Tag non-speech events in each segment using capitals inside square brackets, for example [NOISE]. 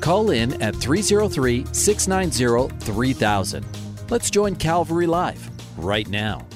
Call in at 303 690 3000. Let's join Calvary Live right now.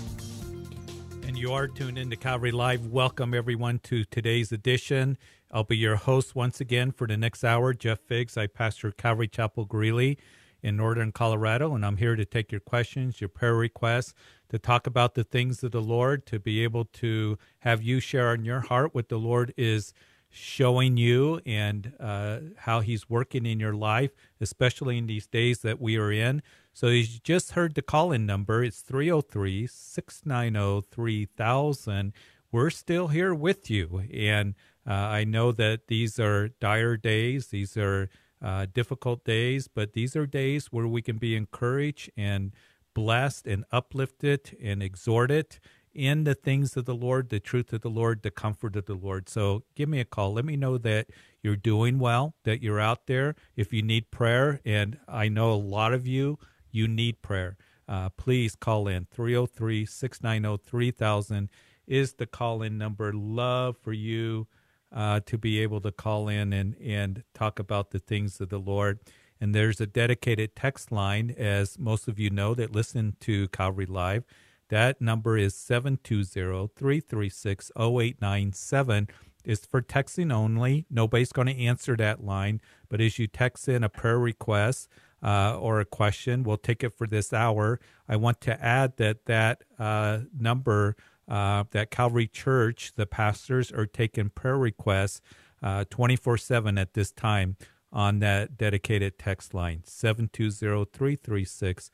And you are tuned into Calvary Live. Welcome, everyone, to today's edition. I'll be your host once again for the next hour. Jeff Figs. I pastor Calvary Chapel Greeley in northern Colorado, and I'm here to take your questions, your prayer requests, to talk about the things of the Lord, to be able to have you share in your heart what the Lord is showing you and uh, how He's working in your life, especially in these days that we are in. So you just heard the call in number. It's 303 690 3000. We're still here with you. And uh, I know that these are dire days, these are uh, difficult days, but these are days where we can be encouraged and blessed and uplifted and exhorted in the things of the Lord, the truth of the Lord, the comfort of the Lord. So give me a call. Let me know that you're doing well, that you're out there. If you need prayer, and I know a lot of you, you need prayer. Uh, please call in 303 690 3000 is the call in number. Love for you uh, to be able to call in and, and talk about the things of the Lord. And there's a dedicated text line, as most of you know that listen to Calvary Live. That number is 720 336 0897. It's for texting only. Nobody's going to answer that line. But as you text in a prayer request uh, or a question, we'll take it for this hour. I want to add that that uh, number, uh, that Calvary Church, the pastors are taking prayer requests uh, 24 7 at this time on that dedicated text line 720 336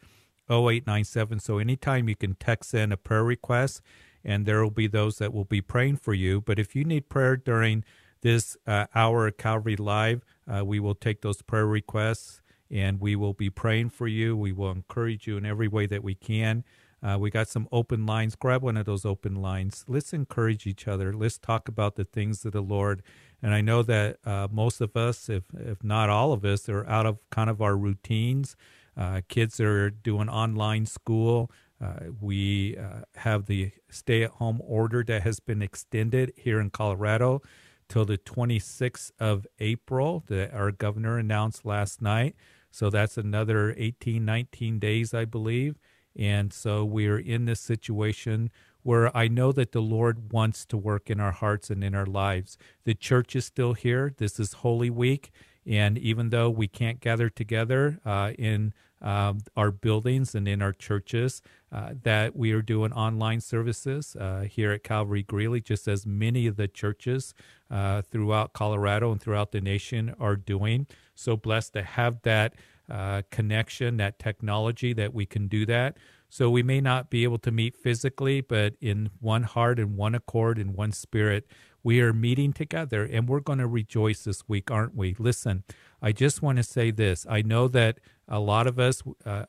0897. So anytime you can text in a prayer request, and there will be those that will be praying for you. But if you need prayer during this uh, hour at Calvary Live, uh, we will take those prayer requests and we will be praying for you. We will encourage you in every way that we can. Uh, we got some open lines. Grab one of those open lines. Let's encourage each other. Let's talk about the things of the Lord. And I know that uh, most of us, if if not all of us, are out of kind of our routines. Uh, kids are doing online school. Uh, we uh, have the stay at home order that has been extended here in Colorado till the 26th of April that our governor announced last night. So that's another 18, 19 days, I believe. And so we're in this situation where I know that the Lord wants to work in our hearts and in our lives. The church is still here. This is Holy Week. And even though we can't gather together uh, in um, our buildings and in our churches, uh, that we are doing online services uh, here at Calvary Greeley, just as many of the churches uh, throughout Colorado and throughout the nation are doing. So blessed to have that uh, connection, that technology that we can do that. So we may not be able to meet physically, but in one heart and one accord and one spirit, we are meeting together and we're going to rejoice this week, aren't we? Listen, I just want to say this. I know that a lot of us, uh,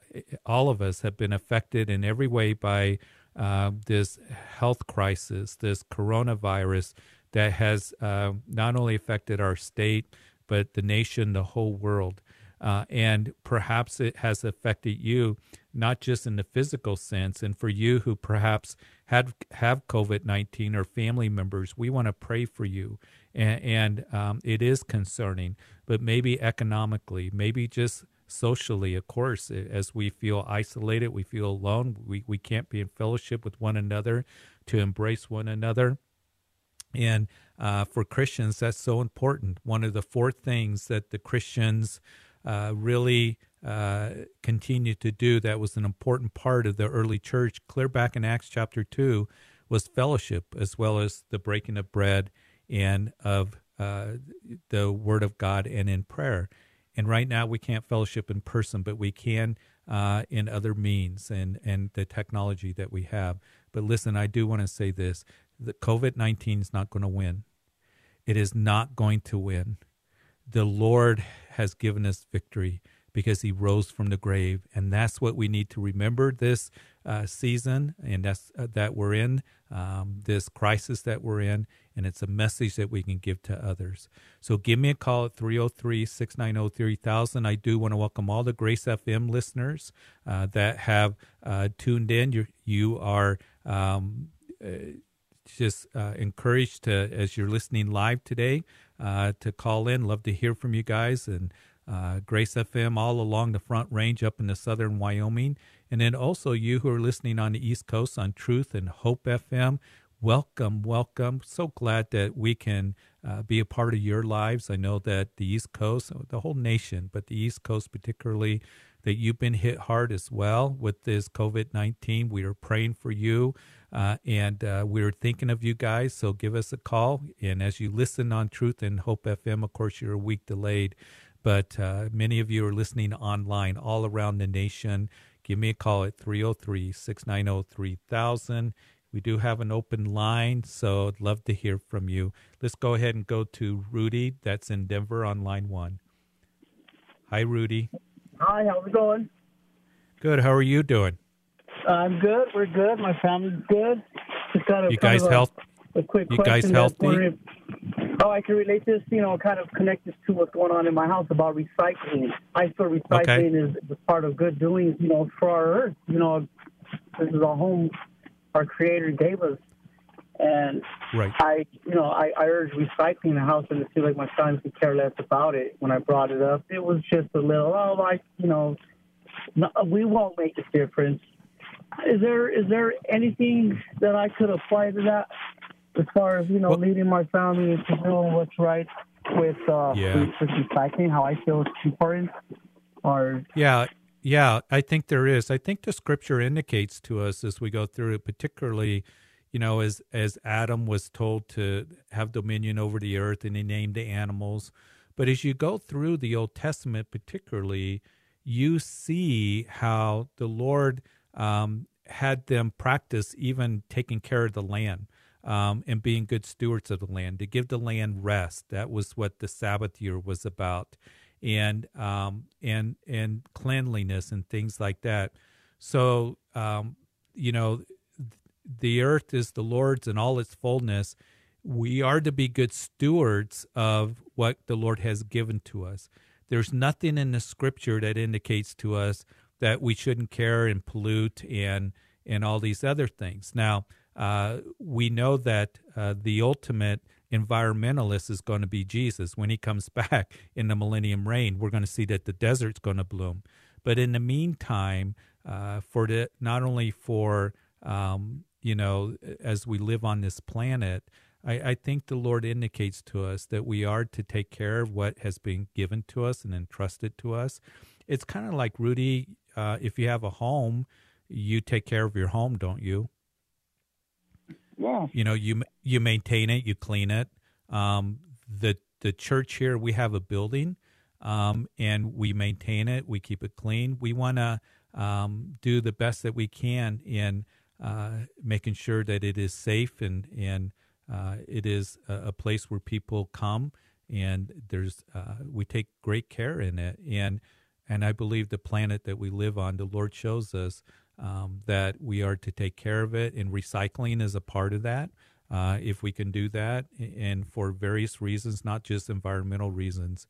all of us, have been affected in every way by uh, this health crisis, this coronavirus that has uh, not only affected our state, but the nation, the whole world. Uh, and perhaps it has affected you not just in the physical sense. And for you who perhaps had have COVID nineteen or family members, we want to pray for you. And, and um, it is concerning, but maybe economically, maybe just socially, of course, as we feel isolated, we feel alone, we, we can't be in fellowship with one another to embrace one another. And uh, for Christians, that's so important. One of the four things that the Christians uh, really uh, continue to do that was an important part of the early church, clear back in Acts chapter 2, was fellowship as well as the breaking of bread and of uh, the Word of God and in prayer. And right now, we can't fellowship in person, but we can uh, in other means and, and the technology that we have. But listen, I do want to say this the COVID 19 is not going to win. It is not going to win. The Lord has given us victory because he rose from the grave. And that's what we need to remember this uh, season and that's uh, that we're in, um, this crisis that we're in. And it's a message that we can give to others. So give me a call at 303 690 3000. I do want to welcome all the Grace FM listeners uh, that have uh, tuned in. You're, you are. Um, uh, just uh, encouraged to as you're listening live today to call in. Love to hear from you guys and uh, Grace FM all along the Front Range up in the southern Wyoming. And then also you who are listening on the East Coast on Truth and Hope FM. Welcome, welcome. So glad that we can uh, be a part of your lives. I know that the East Coast, the whole nation, but the East Coast particularly, that you've been hit hard as well with this COVID 19. We are praying for you uh, and uh, we're thinking of you guys. So give us a call. And as you listen on Truth and Hope FM, of course, you're a week delayed but uh, many of you are listening online all around the nation. Give me a call at 303 690 3000. We do have an open line, so I'd love to hear from you. Let's go ahead and go to Rudy, that's in Denver on line one. Hi, Rudy. Hi, how's it going? Good. How are you doing? I'm good. We're good. My family's good. Just got a, you guys healthy? A quick you guys healthy? how oh, I can relate this, you know, kind of connect this to what's going on in my house about recycling. I feel recycling okay. is, is part of good doing, you know, for our earth. You know, this is a home our Creator gave us. And right. I, you know, I, I urge recycling the house, and it seemed like my son could care less about it when I brought it up. It was just a little, oh, like, you know, no, we won't make a difference. Is there is there anything that I could apply to that? As far as you know, well, leading my family to doing what's right with uh, yeah. with, recycling, how I feel it's important. Or yeah, yeah, I think there is. I think the scripture indicates to us as we go through it, particularly, you know, as as Adam was told to have dominion over the earth, and he named the animals. But as you go through the Old Testament, particularly, you see how the Lord um, had them practice even taking care of the land um, and being good stewards of the land, to give the land rest. That was what the Sabbath year was about, and um, and and cleanliness and things like that. So um, you know, the earth is the Lord's and all its fullness. We are to be good stewards of what the Lord has given to us. There's nothing in the Scripture that indicates to us that we shouldn't care and pollute and and all these other things. Now, uh, we know that uh, the ultimate environmentalist is going to be Jesus. When he comes [LAUGHS] back in the millennium reign, we're going to see that the desert's going to bloom. But in the meantime, uh, for the not only for um, you know as we live on this planet, I, I, think the Lord indicates to us that we are to take care of what has been given to us and entrusted to us. It's kind of like Rudy. Uh, if you have a home, you take care of your home, don't you? Yeah. You know, you you maintain it, you clean it. Um, the the church here, we have a building, um, and we maintain it. We keep it clean. We want to um, do the best that we can in uh, making sure that it is safe and and uh, it is a, a, place where people come and there's uh, we take great care in it and and I believe the planet that we live on, the Lord shows us um, that we are to take care of it, and recycling is a part of that. Uh, if we can do that, and for various reasons, not just environmental reasons,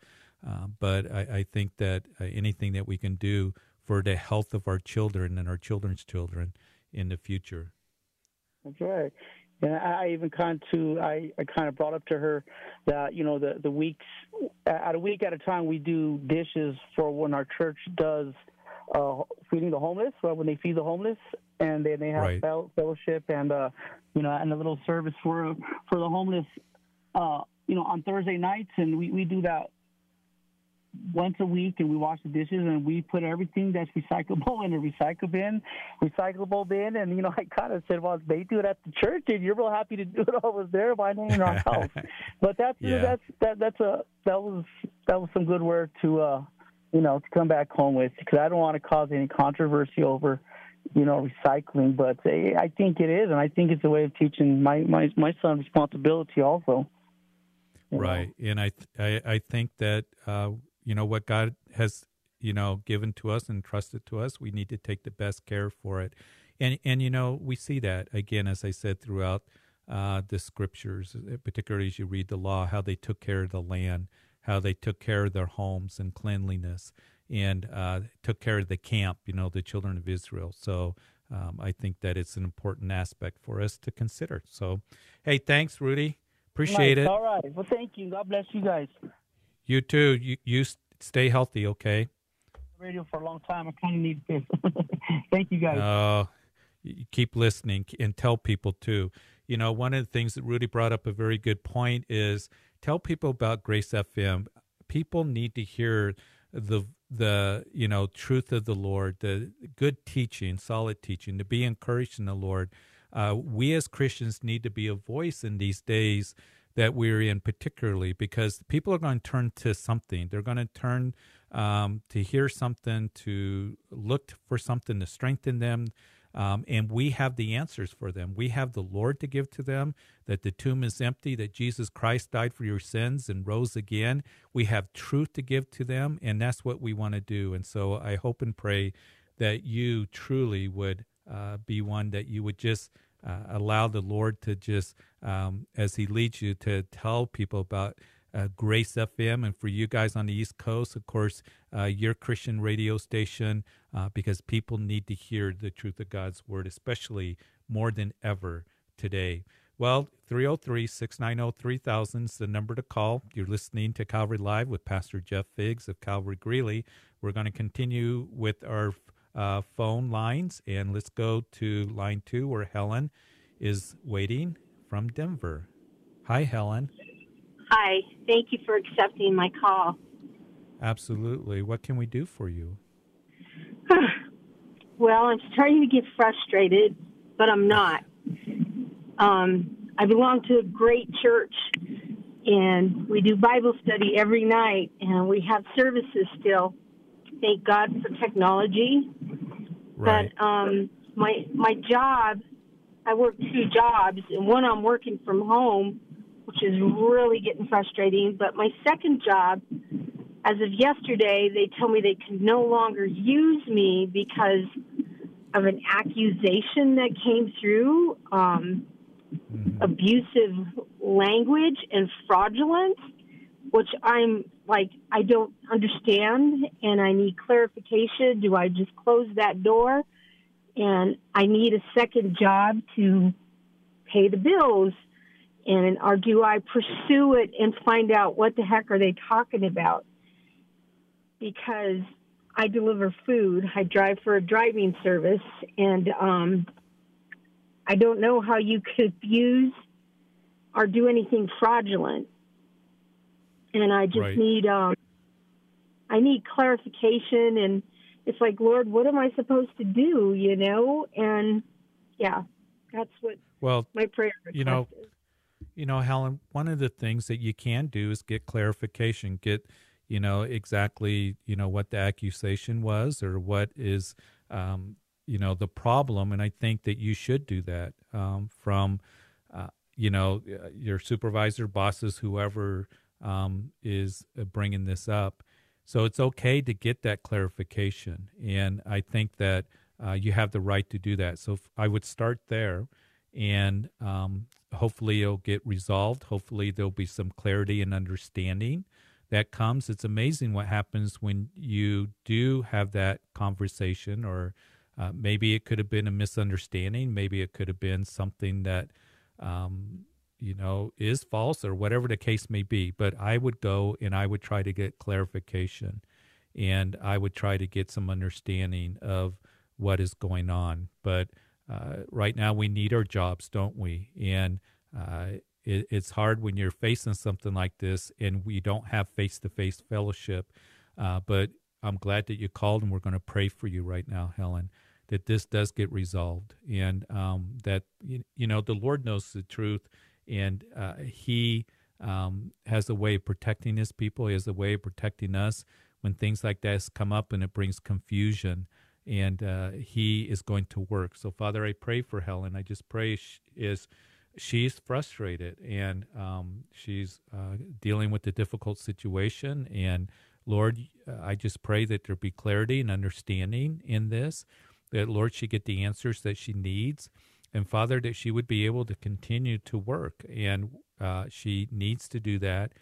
uh, but I, I, think that uh, anything that we can do for the health of our children and our children's children in the future. That's right. And I even kind of I, I kind of brought up to her that you know the the weeks at a week at a time we do dishes for when our church does uh, feeding the homeless uh, when they feed the homeless, and then they have right. fellowship and uh, you know and a little service for for the homeless. Uh, you know, on Thursday nights, and we, we do that once a week and we wash the dishes and we put everything that's recyclable [LAUGHS] in a recycle bin, recyclable bin. And, you know, I kind of said, well, they do it at the church and you're real happy to do it [LAUGHS] over there by name in our house. but that's, yeah. that's, that, that's a, that was, that was some good work to, uh, you know, to come back home with because I don't want to cause any controversy over, you know, recycling. But I think it is, and I think it's a way of teaching my my my son responsibility also. Right, know. and I, I I think that uh, you know what God has you know given to us and trusted to us. We need to take the best care for it, and and you know we see that again as I said throughout uh, the scriptures, particularly as you read the law, how they took care of the land, how they took care of their homes and cleanliness, and uh, took care of the camp. You know the children of Israel. So. Um, I think that it's an important aspect for us to consider. So, hey, thanks, Rudy. Appreciate nice. it. All right. Well, thank you. God bless you guys. You too. You, you stay healthy, okay? Radio for a long time. I kind of need this. [LAUGHS] thank you guys. Uh, keep listening and tell people too. You know, one of the things that Rudy brought up a very good point is tell people about Grace FM. People need to hear the the you know truth of the Lord, the good teaching, solid teaching, to be encouraged in the Lord. Uh, we as Christians need to be a voice in these days that we're in, particularly because people are going to turn to something. They're going to turn um, to hear something, to look for something to strengthen them. Um, and we have the answers for them. We have the Lord to give to them, that the tomb is empty, that Jesus Christ died for your sins and rose again. We have truth to give to them, and that's what we want to do. And so I hope and pray that you truly would uh, be one that you would just uh, allow the Lord to just, um, as He leads you, to tell people about uh, Grace FM, and for you guys on the East Coast, of course, uh, your Christian radio station, uh, because people need to hear the truth of God's Word, especially more than ever today. Well, 303 690 3000 is the number to call. You're listening to Calvary Live with Pastor Jeff Figs of Calvary Greeley. We're going to continue with our uh, phone lines, and let's go to line two where Helen is waiting from Denver. Hi, Helen. Hi, thank you for accepting my call. Absolutely. What can we do for you? [SIGHS] well, I'm starting to get frustrated, but I'm not. Um, I belong to a great church, and we do Bible study every night, and we have services still. Thank God for technology. Right. But um, my my job, I work two jobs, and one I'm working from home which is really getting frustrating. But my second job, as of yesterday, they tell me they can no longer use me because of an accusation that came through um, mm-hmm. abusive language and fraudulence, which I'm like, I don't understand and I need clarification. Do I just close that door? And I need a second job to pay the bills and or do I pursue it and find out what the heck are they talking about? Because I deliver food, I drive for a driving service, and um, I don't know how you could abuse or do anything fraudulent. And I just right. need um, I need clarification, and it's like, Lord, what am I supposed to do? You know, and yeah, that's what well my prayer. You know, is you know, Helen, one of the things that you can do is get clarification, get, you know, exactly, you know, what the accusation was or what is, um, you know, the problem. And I think that you should do that um, from, uh, you know, uh, your supervisor, bosses, whoever um, is uh, bringing this up. So it's okay to get that clarification. And I think that uh, you have the right to do that. So I would start there and um, hopefully it'll get resolved. Hopefully there'll be some clarity and understanding that comes. It's amazing what happens when you do have that conversation, or uh, maybe it could have been a misunderstanding. Maybe it could have been something that, um, you know, is false or whatever the case may be. But I would go and I would try to get clarification and I would try to get some understanding of what is going on. But uh, right now we need our jobs, don't we? And uh, it, it's hard when you're facing something like this and we don't have face to face fellowship. Uh, but I'm glad that you called and we're going to pray for you right now, Helen, that this does get resolved and um, that, you, you, know, the Lord knows the truth and uh, He um, has a way of protecting His people, He has a way of protecting us when things like this come up and it brings confusion and uh, he is going to work. So, Father, I pray for Helen. I just pray she is she's frustrated and um, she's uh, dealing with a difficult situation. And Lord, I just pray that there be clarity and understanding in this, that Lord, she get the answers that she needs. And Father, that she would be able to continue to work. And uh, she needs to do that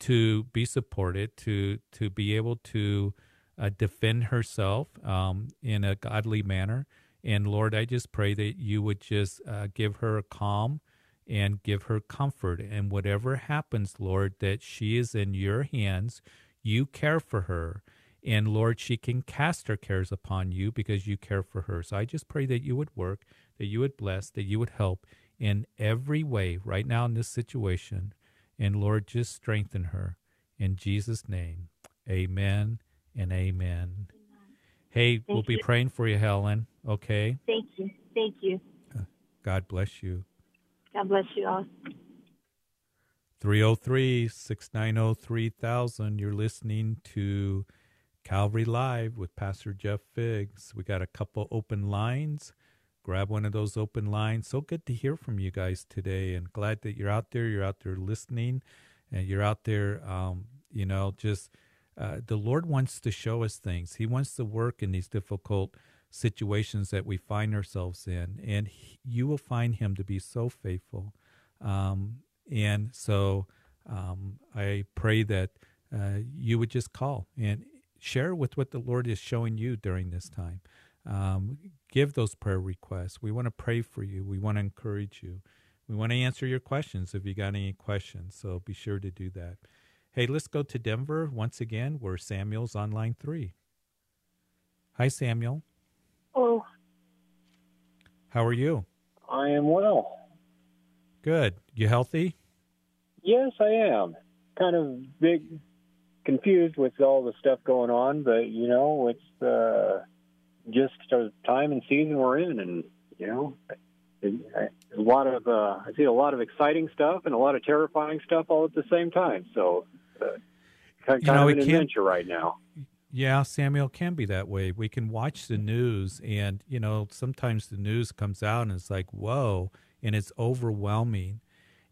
to be supported, to, to be able to uh, defend herself um, in a godly manner. And Lord, I just pray that you would just uh, give her calm and give her comfort. And whatever happens, Lord, that she is in your hands, you care for her. And Lord, she can cast her cares upon you because you care for her. So I just pray that you would work, that you would bless, that you would help in every way right now in this situation. And Lord, just strengthen her. In Jesus' name, amen and amen. Hey, Thank we'll be praying for you, Helen. Okay. Thank you. Thank you. God bless you. God bless you all. 303 690 3000. You're listening to Calvary Live with Pastor Jeff Figs. We got a couple open lines. Grab one of those open lines. So good to hear from you guys today and glad that you're out there. You're out there listening and you're out there, um, you know, just uh, the Lord wants to show us things. He wants to work in these difficult situations that we find ourselves in, and he, you will find Him to be so faithful. Um, and so um, I pray that uh, you would just call and share with what the Lord is showing you during this time. Um, give those prayer requests. We want to pray for you. We want to encourage you. We want to answer your questions if you got any questions. So be sure to do that. Hey, let's go to Denver once again, where Samuel's on line three. Hi, Samuel. Hello. How are you? I am well. Good. You healthy? Yes, I am. Kind of big, confused with all the stuff going on, but you know, it's uh, just the time and season we're in, and you know, a lot of uh, I see a lot of exciting stuff and a lot of terrifying stuff all at the same time. So kind, you know, of an adventure right now. Yeah, Samuel can be that way. We can watch the news, and you know, sometimes the news comes out and it's like, whoa, and it's overwhelming.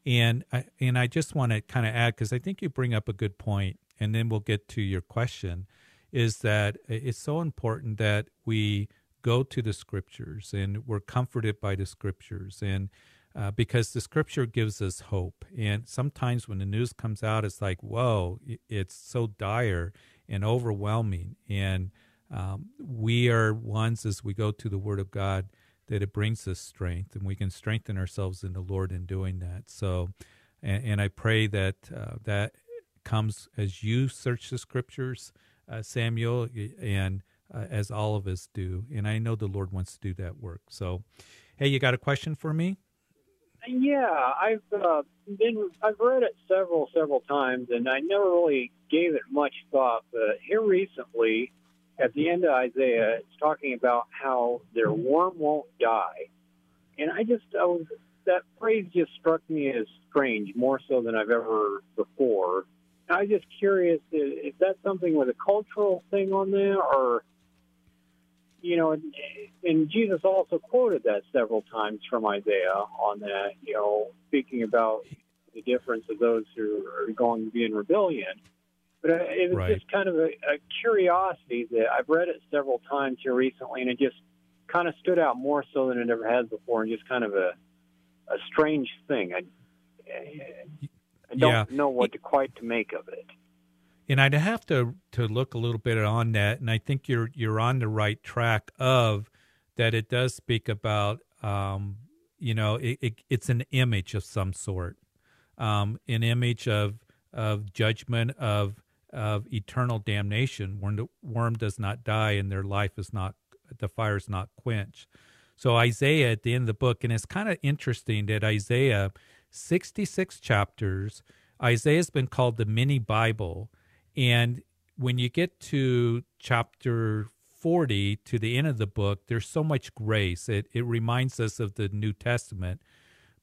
And I, and I just want to kind of add because I think you bring up a good point, and then we'll get to your question. Is that it's so important that we go to the scriptures and we're comforted by the scriptures and uh, because the scripture gives us hope. And sometimes when the news comes out, it's like, whoa, it's so dire and overwhelming. And um, we are ones as we go to the Word of God that it brings us strength, and we can strengthen ourselves in the Lord in doing that. So, and, and I pray that uh, that comes as you search the scriptures, uh, Samuel, and uh, as all of us do. And I know the Lord wants to do that work. So, hey, you got a question for me? Yeah, I've uh, been I've read it several several times, and I never really gave it much thought. But here recently, at the end of Isaiah, it's talking about how their worm won't die, and I just I was that phrase just struck me as strange, more so than I've ever before. I was just curious if that's something with a cultural thing on there, or you know, and, Jesus also quoted that several times from Isaiah on that, you know, speaking about the difference of those who are going to be in rebellion. But uh, it was right. just kind of a, a curiosity that I've read it several times here recently, and it just kind of stood out more so than it ever has before, and just kind of a a strange thing. I, I don't yeah. know what to quite to make of it and I'd have to to look a little bit on that, and I think you're you're on the right track of that. It does speak about, um, you know, it, it, it's an image of some sort, um, an image of of judgment of of eternal damnation, when the worm does not die and their life is not the fire is not quenched. So Isaiah at the end of the book, and it's kind of interesting that Isaiah, sixty six chapters. Isaiah's been called the mini Bible and when you get to chapter 40 to the end of the book, there's so much grace. It, it reminds us of the New Testament,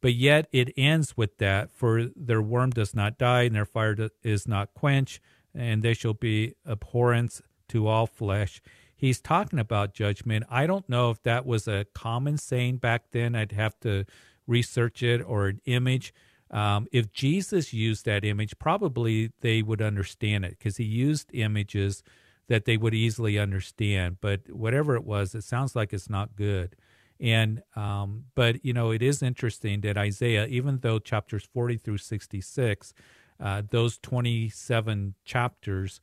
but yet it ends with that for their worm does not die and their fire is not quenched, and they shall be abhorrence to all flesh. He's talking about judgment. I don't know if that was a common saying back then. I'd have to research it or an image. Um, if Jesus used that image, probably they would understand it because he used images that they would easily understand. But whatever it was, it sounds like it's not good. And um, but you know, it is interesting that Isaiah, even though chapters forty through sixty-six, uh, those twenty-seven chapters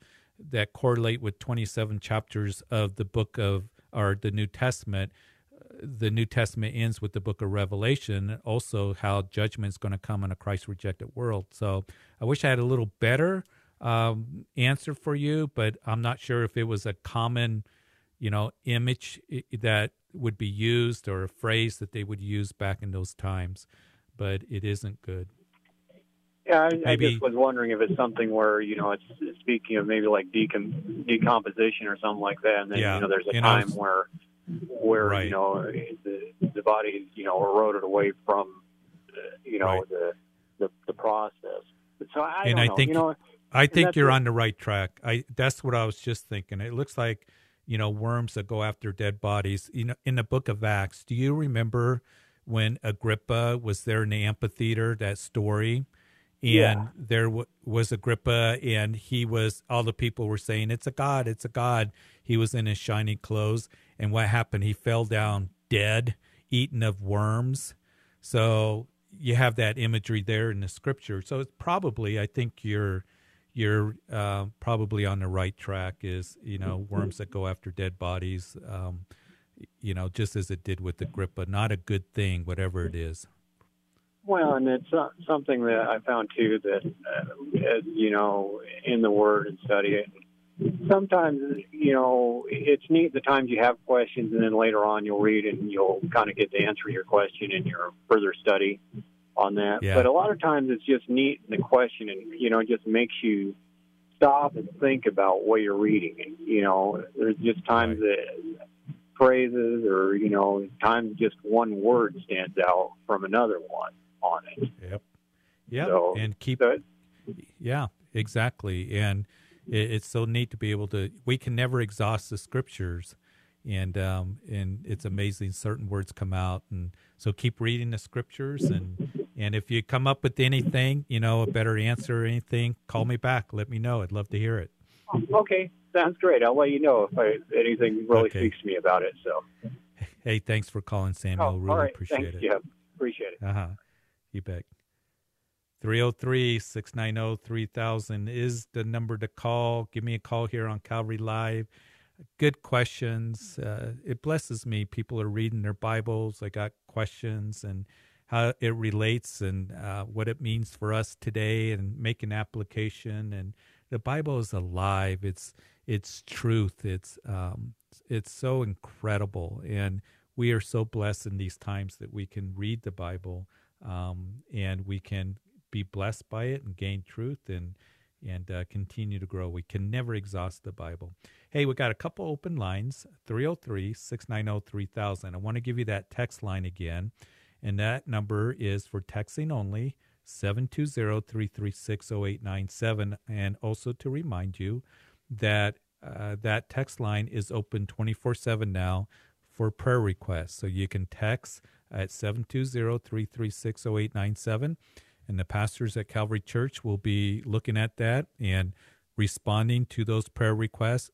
that correlate with twenty-seven chapters of the book of or the New Testament, the New Testament ends with the book of Revelation, also how judgment is going to come in a Christ rejected world. So I wish I had a little better um, answer for you, but I'm not sure if it was a common, you know, image that would be used or a phrase that they would use back in those times. But it isn't good. Yeah, I, maybe, I just was wondering if it's something where you know it's speaking of maybe like decom- decomposition or something like that, and then yeah. you know there's a time know, where where right. you know the the body you know eroded away from uh, you know right. the, the the process. So I and I know. think you know, I think you're on the right track. I that's what I was just thinking. It looks like you know worms that go after dead bodies. You know, in the book of Acts, do you remember when Agrippa was there in the amphitheater? That story. And yeah. there w- was Agrippa, and he was. All the people were saying, "It's a god! It's a god!" He was in his shiny clothes, and what happened? He fell down dead, eaten of worms. So you have that imagery there in the scripture. So it's probably, I think you're you're uh, probably on the right track. Is you know worms that go after dead bodies. Um, you know, just as it did with Agrippa, not a good thing, whatever it is. Well, and it's uh, something that I found too that, uh, you know, in the Word and study it, sometimes, you know, it's neat the times you have questions and then later on you'll read and you'll kind of get to answer to your question in your further study on that. Yeah. But a lot of times it's just neat in the question and, you know, it just makes you stop and think about what you're reading. And, you know, there's just times that phrases or, you know, times just one word stands out from another one on it. Yep. Yep. So- and keep. So Yeah, exactly. And it, it's so neat to be able to. We can never exhaust the scriptures, and um, and it's amazing. Certain words come out, and so keep reading the scriptures. And and if you come up with anything, you know, a better answer or anything, call me back. Let me know. I'd love to hear it. Okay, sounds great. I'll let you know if I, anything really Okay. speaks to me about it. So, Hey, thanks for calling, Samuel. oh, really right, appreciate thanks, it. Appreciate it. Uh huh. You bet. 303 690 3000 is the number to call. Give me a call here on Calvary Live. Good questions. Uh, it blesses me. People are reading their Bibles. I got questions and how it relates and uh, what it means for us today and make an application. And the Bible is alive. It's it's truth. It's um, it's so incredible, and we are so blessed in these times that we can read the Bible um, and we can be blessed by it and gain truth and and uh, continue to grow. We can never exhaust the Bible. Hey, we got a couple open lines 303 690 3000. I want to give you that text line again, and that number is for texting only 720 336 0897. And also to remind you that uh, that text line is open 24 7 now for prayer requests. So you can text at 720-336-0897 and the pastors at Calvary Church will be looking at that and responding to those prayer requests.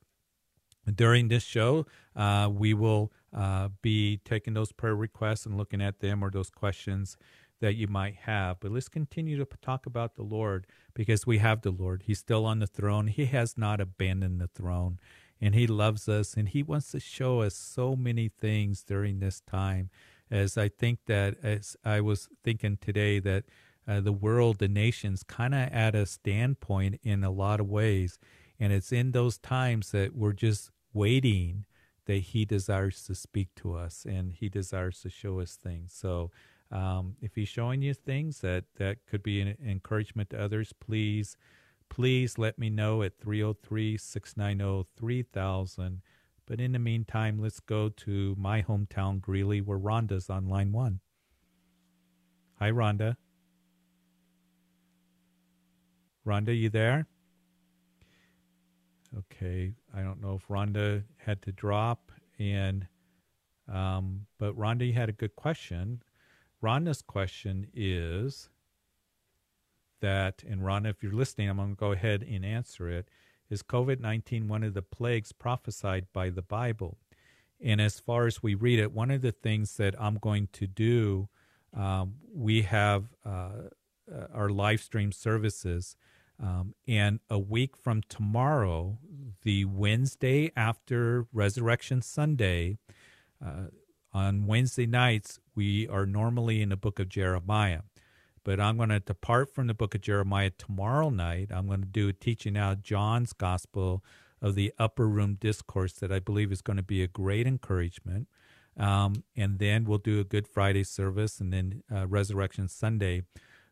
During this show, uh, we will uh, be taking those prayer requests and looking at them or those questions that you might have. But let's continue to talk about the Lord because we have the Lord. He's still on the throne. He has not abandoned the throne and he loves us and he wants to show us so many things during this time as i think that as i was thinking today that uh, the world the nations kind of at a standpoint in a lot of ways and it's in those times that we're just waiting that he desires to speak to us and he desires to show us things so um, if he's showing you things that that could be an encouragement to others please please let me know at 303 690 3000. But in the meantime, let's go to my hometown, Greeley, where Rhonda's on line one. Hi, Rhonda. Rhonda, you there? Okay, I don't know if Rhonda had to drop, and um, but Rhonda, you had a good question. Rhonda's question is that, and Ron, if you're listening, I'm going to go ahead and answer it. Is COVID 19 one of the plagues prophesied by the Bible? And as far as we read it, one of the things that I'm going to do, um, we have uh, our live stream services. Um, and a week from tomorrow, the Wednesday after Resurrection Sunday, uh, on Wednesday nights, we are normally in the book of Jeremiah. But I'm going to depart from the book of Jeremiah tomorrow night. I'm going to do a teaching out John's gospel of the upper room discourse that I believe is going to be a great encouragement. Um, and then we'll do a Good Friday service and then uh, Resurrection Sunday.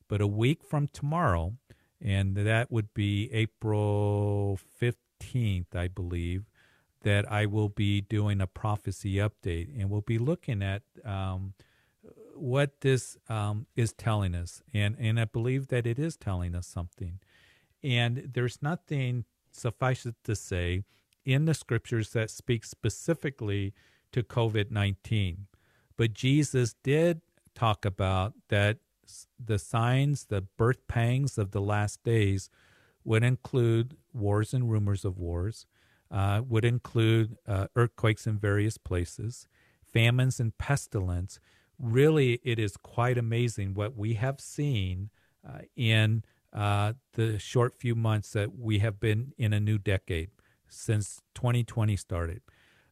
But a week from tomorrow, and that would be April 15th, I believe, that I will be doing a prophecy update. And we'll be looking at um, what this um, is telling us. And, and I believe that it is telling us something. And there's nothing suffice it to say, in the scriptures that speak specifically to COVID 19. But Jesus did talk about that the signs, the birth pangs of the last days would include wars and rumors of wars, uh, would include uh, earthquakes in various places, famines and pestilence. Really, it is quite amazing what we have seen uh, in uh, the short few months that we have been in a new decade since 2020 started.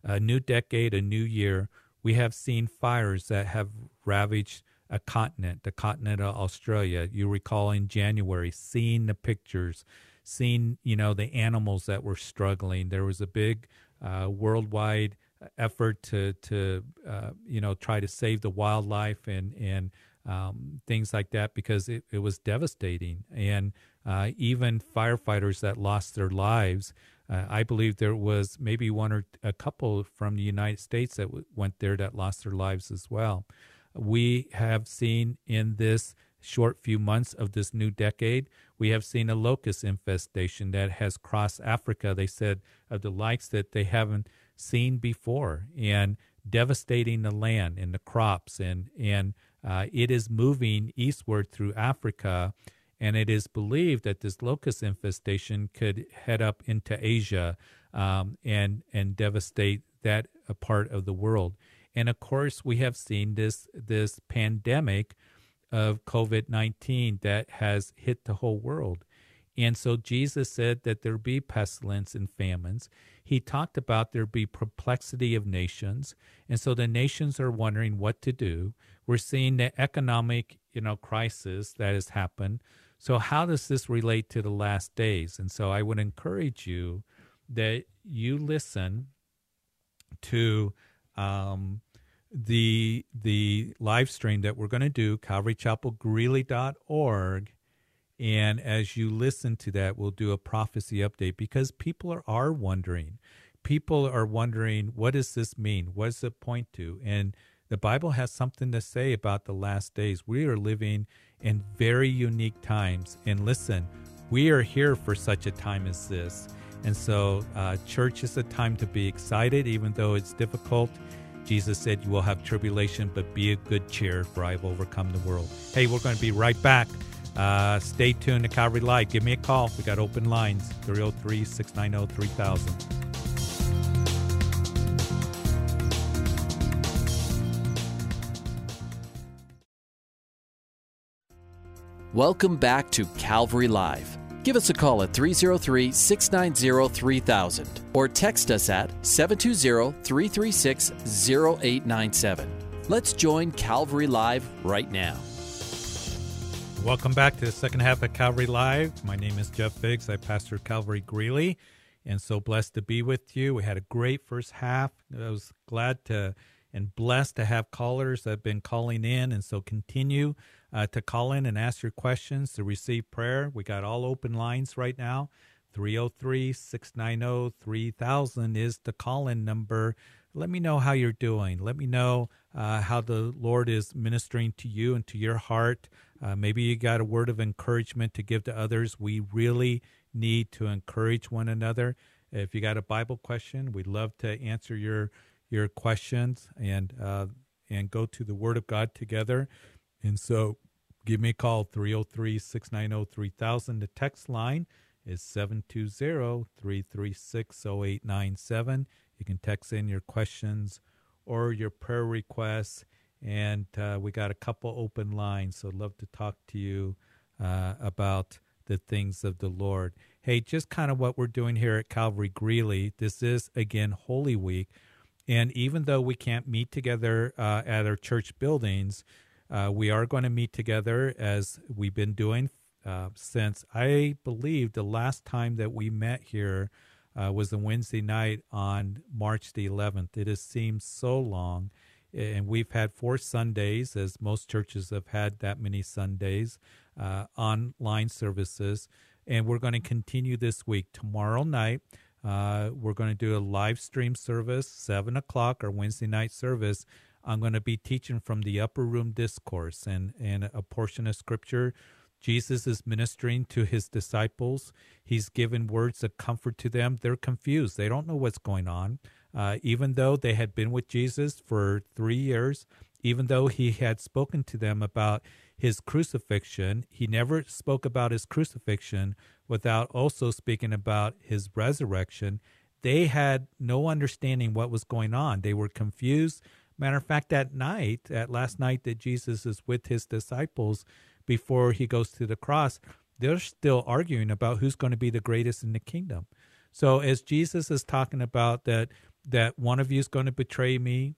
A new decade, a new year. We have seen fires that have ravaged a continent, the continent of Australia. You recall in January, seeing the pictures, seeing you know the animals that were struggling. There was a big uh, worldwide effort to to uh, you know try to save the wildlife and and um, things like that because it, it was devastating. And uh, even firefighters that lost their lives, uh, I believe there was maybe one or a couple from the United States that w- went there that lost their lives as well. We have seen in this short few months of this new decade, we have seen a locust infestation that has crossed Africa. They said of the likes that they haven't seen before and devastating the land and the crops and and uh, it is moving eastward through Africa, and it is believed that this locust infestation could head up into Asia um, and and devastate that part of the world. And of course, we have seen this this pandemic of COVID nineteen that has hit the whole world. And so Jesus said that there be pestilence and famines. He talked about there be perplexity of nations. And so the nations are wondering what to do. We're seeing the economic, you know, crisis that has happened. So how does this relate to the last days? And so I would encourage you that you listen to um, the the live stream that we're going to do, CalvaryChapelGreeley.org. And as you listen to that, we'll do a prophecy update because people are, are wondering. People are wondering, what does this mean? What does it point to? And the Bible has something to say about the last days. We are living in very unique times. And listen, we are here for such a time as this. And so, uh, church is a time to be excited, even though it's difficult. Jesus said, You will have tribulation, but be a good cheer, for I have overcome the world. Hey, we're going to be right back. Uh, stay tuned to Calvary Live. Give me a call. We got open lines 303 690 3000. Welcome back to Calvary Live. Give us a call at 303 690 3000 or text us at 720 336 0897. Let's join Calvary Live right now. Welcome back to the second half of Calvary Live. My name is Jeff Figs. I pastor Calvary Greeley and so blessed to be with you. We had a great first half. I was glad to and blessed to have callers that have been calling in and so continue uh, to call in and ask your questions, to receive prayer. We got all open lines right now. 303 690 3000 is the call in number. Let me know how you're doing. Let me know uh, how the Lord is ministering to you and to your heart. Uh, maybe you got a word of encouragement to give to others. We really need to encourage one another. If you got a Bible question, we'd love to answer your your questions and uh, and go to the Word of God together. And so give me a call 303 690 3000. The text line is 720 336 0897. You can text in your questions or your prayer requests. And uh, we got a couple open lines, so love to talk to you uh, about the things of the Lord. Hey, just kind of what we're doing here at Calvary Greeley. This is, again, Holy Week. And even though we can't meet together uh, at our church buildings, uh, we are going to meet together as we've been doing uh, since I believe the last time that we met here uh, was a Wednesday night on March the 11th. It has seemed so long. And we've had four Sundays, as most churches have had that many Sundays, uh, online services. And we're going to continue this week. Tomorrow night, uh, we're going to do a live stream service, 7 o'clock, our Wednesday night service. I'm going to be teaching from the Upper Room Discourse and, and a portion of Scripture Jesus is ministering to his disciples. He's given words of comfort to them. They're confused. They don't know what's going on. Uh, even though they had been with Jesus for three years, even though he had spoken to them about his crucifixion, he never spoke about his crucifixion without also speaking about his resurrection. They had no understanding what was going on. They were confused. Matter of fact, that night, that last night that Jesus is with his disciples, before he goes to the cross, they're still arguing about who's going to be the greatest in the kingdom. So as Jesus is talking about that that one of you is going to betray me,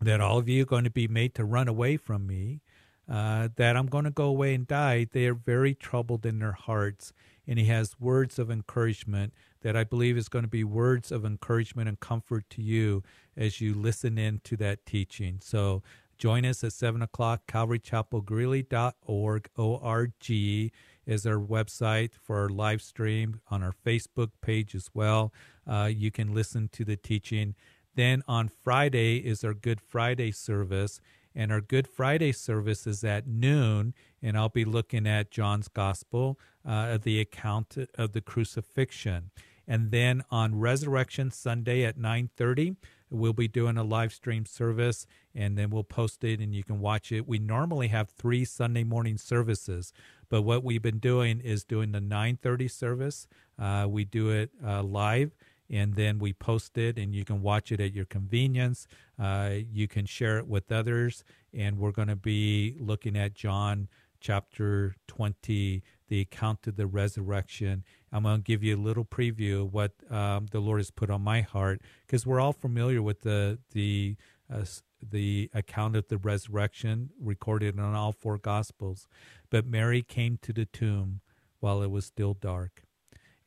that all of you are going to be made to run away from me, uh, that I'm going to go away and die, they are very troubled in their hearts. And he has words of encouragement that I believe is going to be words of encouragement and comfort to you as you listen in to that teaching. So Join us at 7 o'clock. CalvaryChapelGreeley.org, O-R-G is our website for our live stream on our Facebook page as well. Uh, you can listen to the teaching. Then on Friday is our Good Friday service. And our Good Friday service is at noon, and I'll be looking at John's Gospel, uh, the account of the crucifixion. And then on Resurrection Sunday at 9:30, We'll be doing a live stream service and then we'll post it and you can watch it. We normally have three Sunday morning services, but what we've been doing is doing the 9:30 service. Uh, we do it uh, live and then we post it and you can watch it at your convenience. Uh, you can share it with others, and we're going to be looking at John chapter 20, the account of the resurrection. I'm going to give you a little preview of what um, the Lord has put on my heart because we're all familiar with the the uh, the account of the resurrection recorded in all four gospels. But Mary came to the tomb while it was still dark.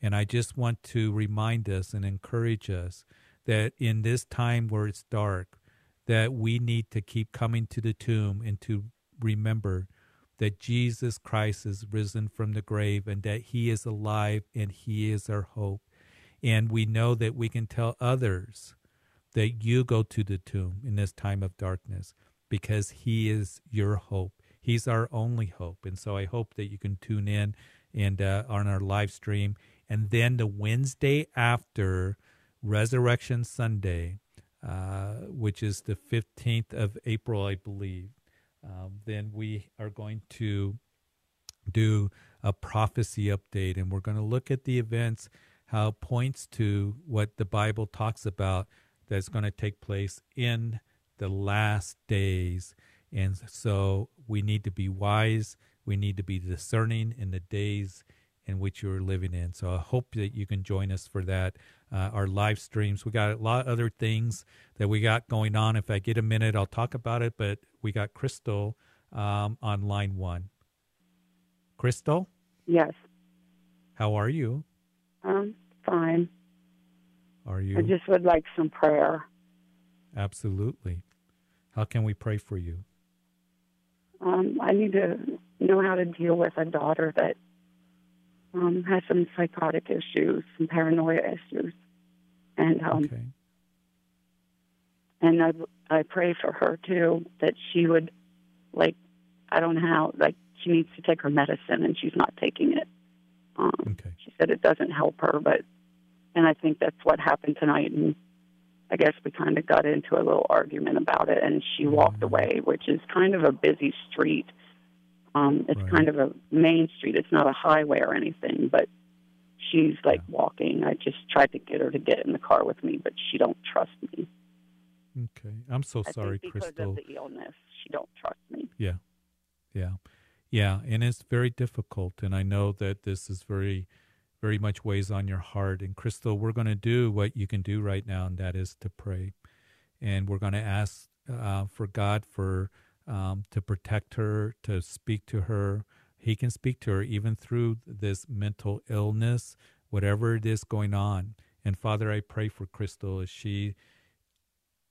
And I just want to remind us and encourage us that in this time where it's dark, that we need to keep coming to the tomb and to remember that Jesus Christ is risen from the grave and that he is alive and he is our hope. And we know that we can tell others that you go to the tomb in this time of darkness because he is your hope. He's our only hope. And so I hope that you can tune in and uh, on our live stream. And then the Wednesday after Resurrection Sunday, uh, which is the 15th of April, I believe, um, then we are going to do a prophecy update and we're going to look at the events, how it points to what the Bible talks about that's going to take place in the last days. And so we need to be wise, we need to be discerning in the days in which you're living in. So I hope that you can join us for that. Uh, our live streams. We got a lot of other things that we got going on. If I get a minute, I'll talk about it. But we got Crystal um, on line one. Crystal? Yes. How are you? Um, fine. Are you? I just would like some prayer. Absolutely. How can we pray for you? Um, I need to know how to deal with a daughter that um, has some psychotic issues, some paranoia issues, and um, okay. and I I pray for her too that she would like I don't know how like she needs to take her medicine and she's not taking it. Um, okay. She said it doesn't help her, but and I think that's what happened tonight. And I guess we kind of got into a little argument about it, and she walked mm-hmm. away, which is kind of a busy street. Um, it's Right. kind of a main street. It's not a highway or anything, but she's like Yeah. walking. I just tried to get her to get in the car with me, but she don't trust me. Okay. I'm so I sorry, think because Crystal. of the illness, she don't trust me. Yeah. Yeah. Yeah. And it's very difficult. And I know that this is very, very much weighs on your heart. And Crystal, we're going to do what you can do right now, and that is to pray. And we're going to ask uh, for God for um, to protect her, to speak to her. He can speak to her even through this mental illness, whatever it is going on. And Father, I pray for Crystal she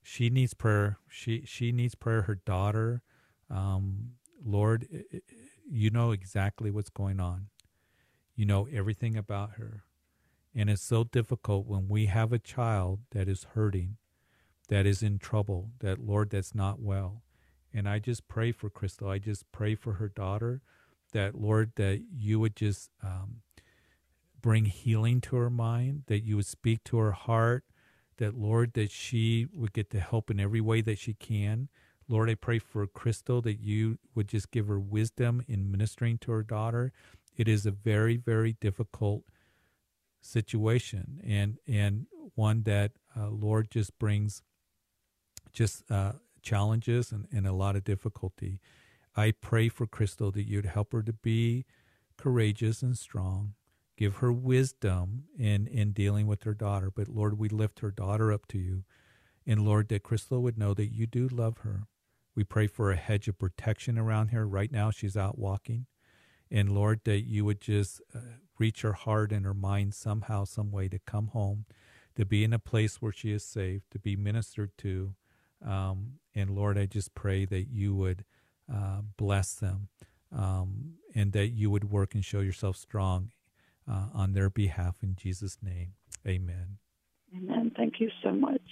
she needs prayer. She she needs prayer. Her daughter, um, Lord, you know exactly what's going on. You know everything about her, and it's so difficult when we have a child that is hurting, that is in trouble. That Lord, that's not well. And I just pray for Crystal. I just pray for her daughter, that Lord, that you would just um, bring healing to her mind, that you would speak to her heart, that Lord, that she would get the help in every way that she can. Lord, I pray for Crystal that you would just give her wisdom in ministering to her daughter. It is a very, very difficult situation and and one that uh, Lord just brings just uh, challenges and, and a lot of difficulty. I pray for Crystal that you'd help her to be courageous and strong. Give her wisdom in, in dealing with her daughter. But Lord, we lift her daughter up to you. And Lord, that Crystal would know that you do love her. We pray for a hedge of protection around her. Right now, she's out walking. And Lord, that you would just uh, reach her heart and her mind somehow, some way to come home, to be in a place where she is safe, to be ministered to. Um, and Lord, I just pray that you would uh, bless them um, and that you would work and show yourself strong uh, on their behalf in Jesus' name. Amen. Amen. Thank you so much.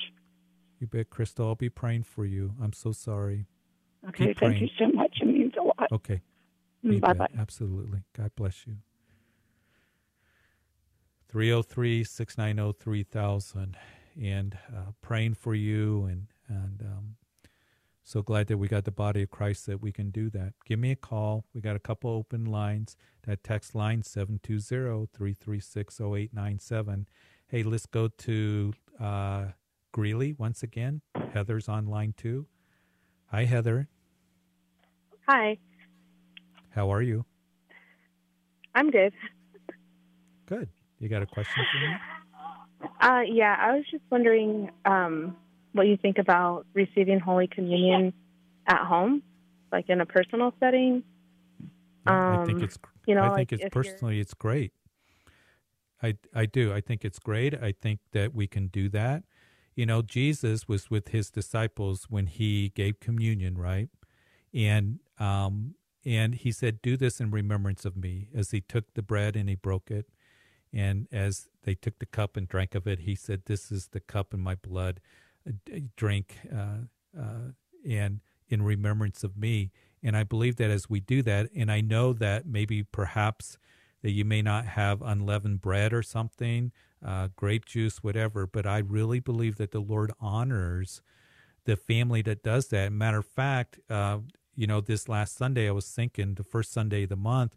You bet, Crystal. I'll be praying for you. I'm so sorry. Okay, Keep thank you so much. It means a lot. Okay. Bye bet. bye. Absolutely. God bless you. 303 690 3000. And uh, praying for you. And, and um, so glad that we got the body of Christ that we can do that. Give me a call. We got a couple open lines. That text line 720 336 0897. Hey, let's go to uh, Greeley once again. Heather's on line two. Hi, Heather. Hi, How are you? I'm good. Good. You got a question for me? Uh, yeah, I was just wondering um, what you think about receiving Holy Communion at home, like in a personal setting. Yeah, I think Um, it's. you know, I like it's personally, it's great. I I do. I think it's great. I think that we can do that. You know, Jesus was with his disciples when he gave communion, right? And um and he said, "Do this in remembrance of me." As he took the bread and he broke it, and as they took the cup and drank of it, he said, "This is the cup in my blood. Drink uh, uh, and in remembrance of me." And I believe that as we do that, and I know that maybe perhaps that you may not have unleavened bread or something, uh, grape juice, whatever, but I really believe that the Lord honors the family that does that. Matter of fact, uh, you know, this last Sunday, I was thinking the first Sunday of the month,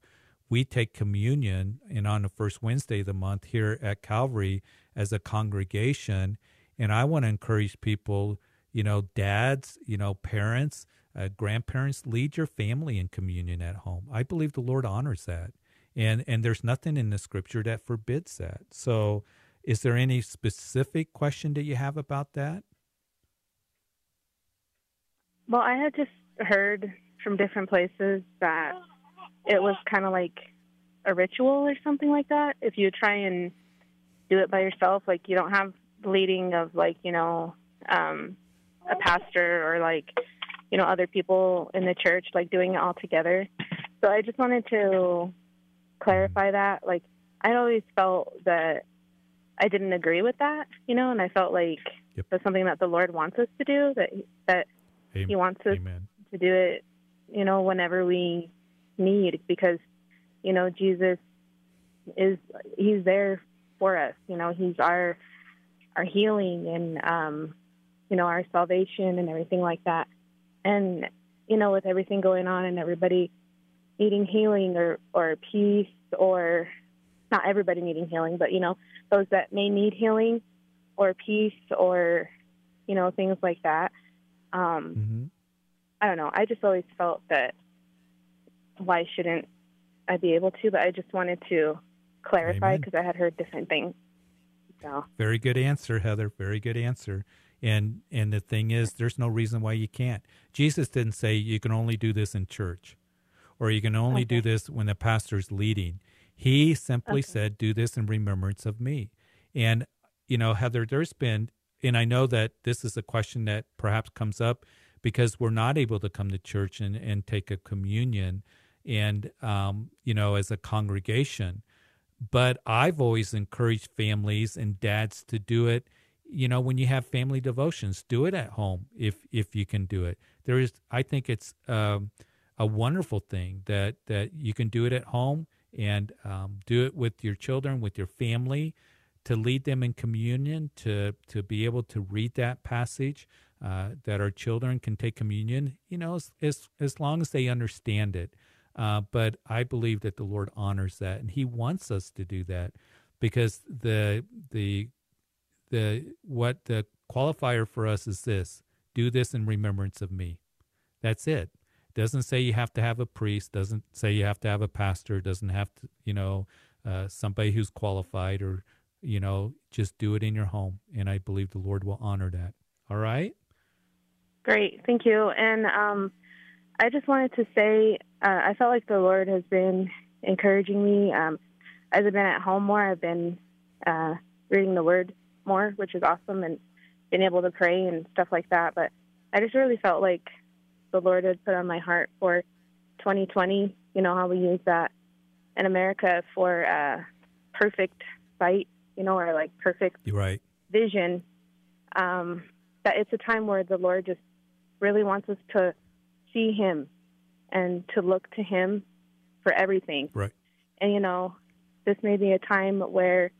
we take communion, and on the first Wednesday of the month here at Calvary as a congregation. And I want to encourage people, you know, dads, you know, parents, uh, grandparents, lead your family in communion at home. I believe the Lord honors that. And, and there's nothing in the scripture that forbids that. So, is there any specific question that you have about that? Well, I had just heard from different places that it was kind of like a ritual or something like that. If you try and do it by yourself, like you don't have leading of like you know um, a pastor or like you know other people in the church like doing it all together. So I just wanted to clarify that. Like I always felt that I didn't agree with that, you know, and I felt like Yep. that's something that the Lord wants us to do. That that Am- He wants us Amen. to do it, you know, whenever we need, because you know Jesus is He's there for us. You know, He's our our healing and um, you know our salvation and everything like that. And you know, with everything going on and everybody needing healing or or peace or not everybody needing healing, but you know those that may need healing or peace or you know things like that. Um, Mm-hmm. I don't know. I just always felt that why shouldn't I be able to? But I just wanted to clarify because I had heard different things. So Very good answer, Heather. Very good answer. And and the thing is, there's no reason why you can't. Jesus didn't say you can only do this in church, or you can only do this when the pastor's leading. He simply Okay. said, "Do this in remembrance of me." And you know, Heather, there's been, and I know that this is a question that perhaps comes up because we're not able to come to church and, and take a communion, and um, you know, as a congregation but I've always encouraged families and dads to do it. You know, when you have family devotions, do it at home if if you can do it. There is, I think it's um, a wonderful thing that that you can do it at home and um, do it with your children, with your family, to lead them in communion, to to be able to read that passage, uh, that our children can take communion. You know, as as, as long as they understand it. Uh, but I believe that the Lord honors that, and He wants us to do that, because the the the what the qualifier for us is this: do this in remembrance of me. That's it. Doesn't say you have to have a priest. Doesn't say you have to have a pastor. Doesn't have to, you know, uh, somebody who's qualified, or you know, just do it in your home. And I believe the Lord will honor that. All right. great, thank you. And um, I just wanted to say uh, I felt like the Lord has been encouraging me. Um, as I've been at home more, I've been uh, reading the Word more, which is awesome, and been able to pray and stuff like that. But I just really felt like the Lord had put on my heart for 2020. You know how we use that in America for uh, perfect sight, you know, or like perfect You're right. vision. Um, that it's a time where the Lord just really wants us to see Him and to look to Him for everything. Right. And you know, this may be a time where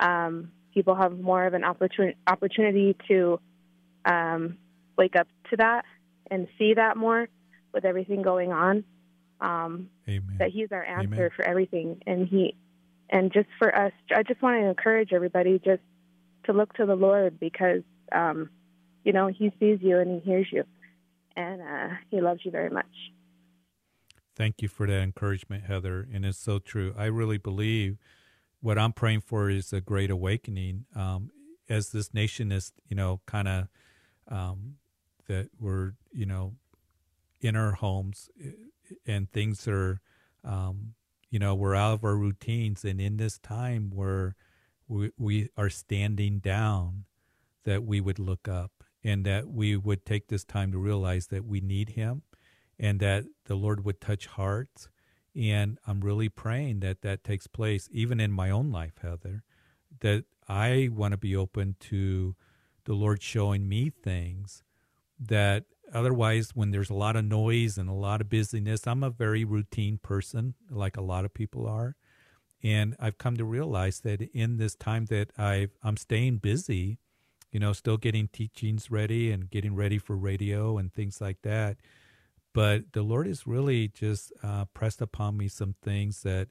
um, people have more of an opportunity opportunity to um, wake up to that and see that more with everything going on. Um, Amen. that He's our answer Amen. for everything, and He and just for us, I just want to encourage everybody just to look to the Lord because um, you know He sees you and He hears you, and uh, He loves you very much. Thank you for that encouragement, Heather. And it's so true. I really believe what I'm praying for is a great awakening um, as this nation is, you know, kind of um, that we're, you know, in our homes eh, and things are, um, you know, we're out of our routines. And in this time where we, we are standing down, that we would look up and that we would take this time to realize that we need Him and that the Lord would touch hearts. And I'm really praying that that takes place, even in my own life, Heather, that I want to be open to the Lord showing me things that otherwise, when there's a lot of noise and a lot of busyness, I'm a very routine person, like a lot of people are. And I've come to realize that in this time that I've, I'm staying busy, you know, still getting teachings ready and getting ready for radio and things like that but the Lord has really just uh, pressed upon me some things that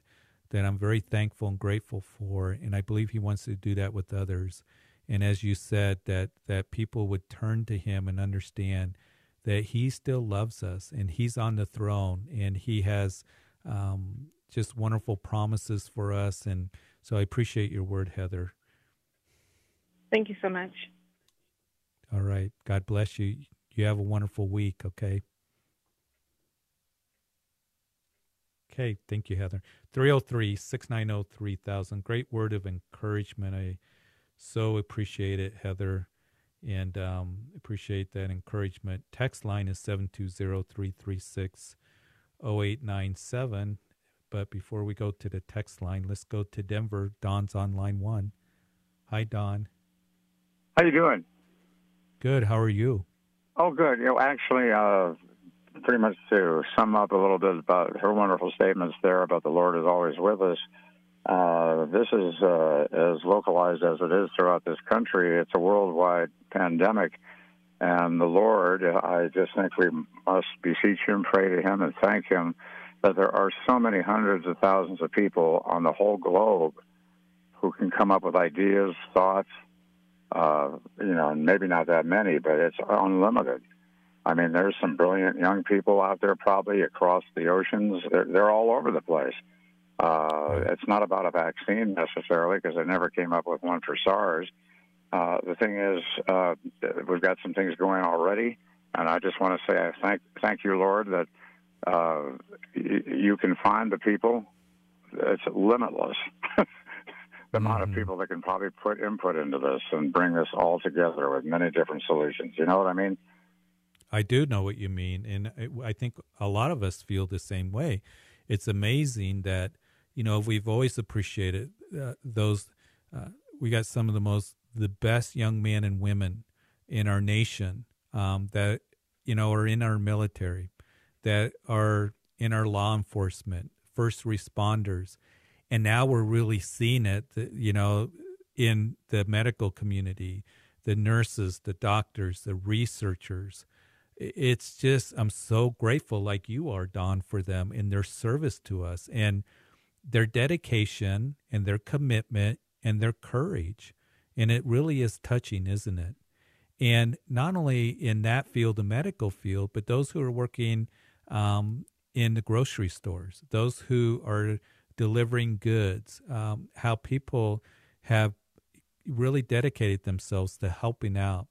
that I'm very thankful and grateful for, and I believe He wants to do that with others. And as you said, that that people would turn to Him and understand that He still loves us and He's on the throne and He has um, just wonderful promises for us. And so I appreciate your word, Heather. Thank you so much. All right, God bless you. You have a wonderful week. Okay. Okay, thank you, Heather. 303 690 3000. Great word of encouragement. I so appreciate it, Heather, and um, appreciate that encouragement. Text line is 720 336 0897. But before we go to the text line, let's go to Denver. Don's on line one. Hi, Don. How you doing? Good. How are you? Oh, good. You know, actually, uh, pretty much to sum up a little bit about her wonderful statements there about the Lord is always with us. Uh, this is uh, as localized as it is throughout this country. It's a worldwide pandemic, and the Lord, I just think we must beseech Him, pray to Him, and thank Him that there are so many hundreds of thousands of people on the whole globe who can come up with ideas, thoughts, uh, you know, maybe not that many, but it's unlimited. I mean, there's some brilliant young people out there probably across the oceans. They're, they're all over the place. Uh, it's not about a vaccine necessarily because they never came up with one for SARS. Uh, the thing is, uh, we've got some things going already, and I just want to say I thank thank you, Lord, that uh, y- you can find the people. It's limitless. [LAUGHS] the mm-hmm. amount of mm-hmm. people that can probably put input into this and bring this all together with many different solutions. You know what I mean? I do know what you mean, and I think a lot of us feel the same way. It's amazing that you know we've always appreciated uh, those. Uh, we got some of the most the best young men and women in our nation um, that you know are in our military, that are in our law enforcement, first responders, and now we're really seeing it. You know, in the medical community, the nurses, the doctors, the researchers it's just I'm so grateful like you are Don for them in their service to us and their dedication and their commitment and their courage. And it really is touching isn't it? And not only in that field the medical field but those who are working um, in the grocery stores those who are delivering goods um, how people have really dedicated themselves to helping out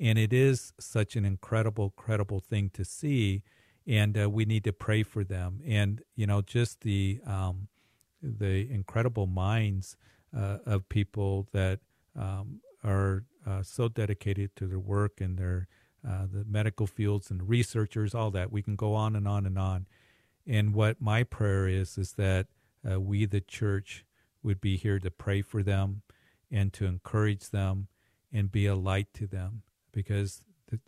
and it is such an incredible, credible thing to see. And uh, we need to pray for them. And, you know, just the, um, the incredible minds uh, of people that um, are uh, so dedicated to their work and their uh, the medical fields and researchers, all that. We can go on and on and on. And what my prayer is is that uh, we, the church, would be here to pray for them and to encourage them and be a light to them because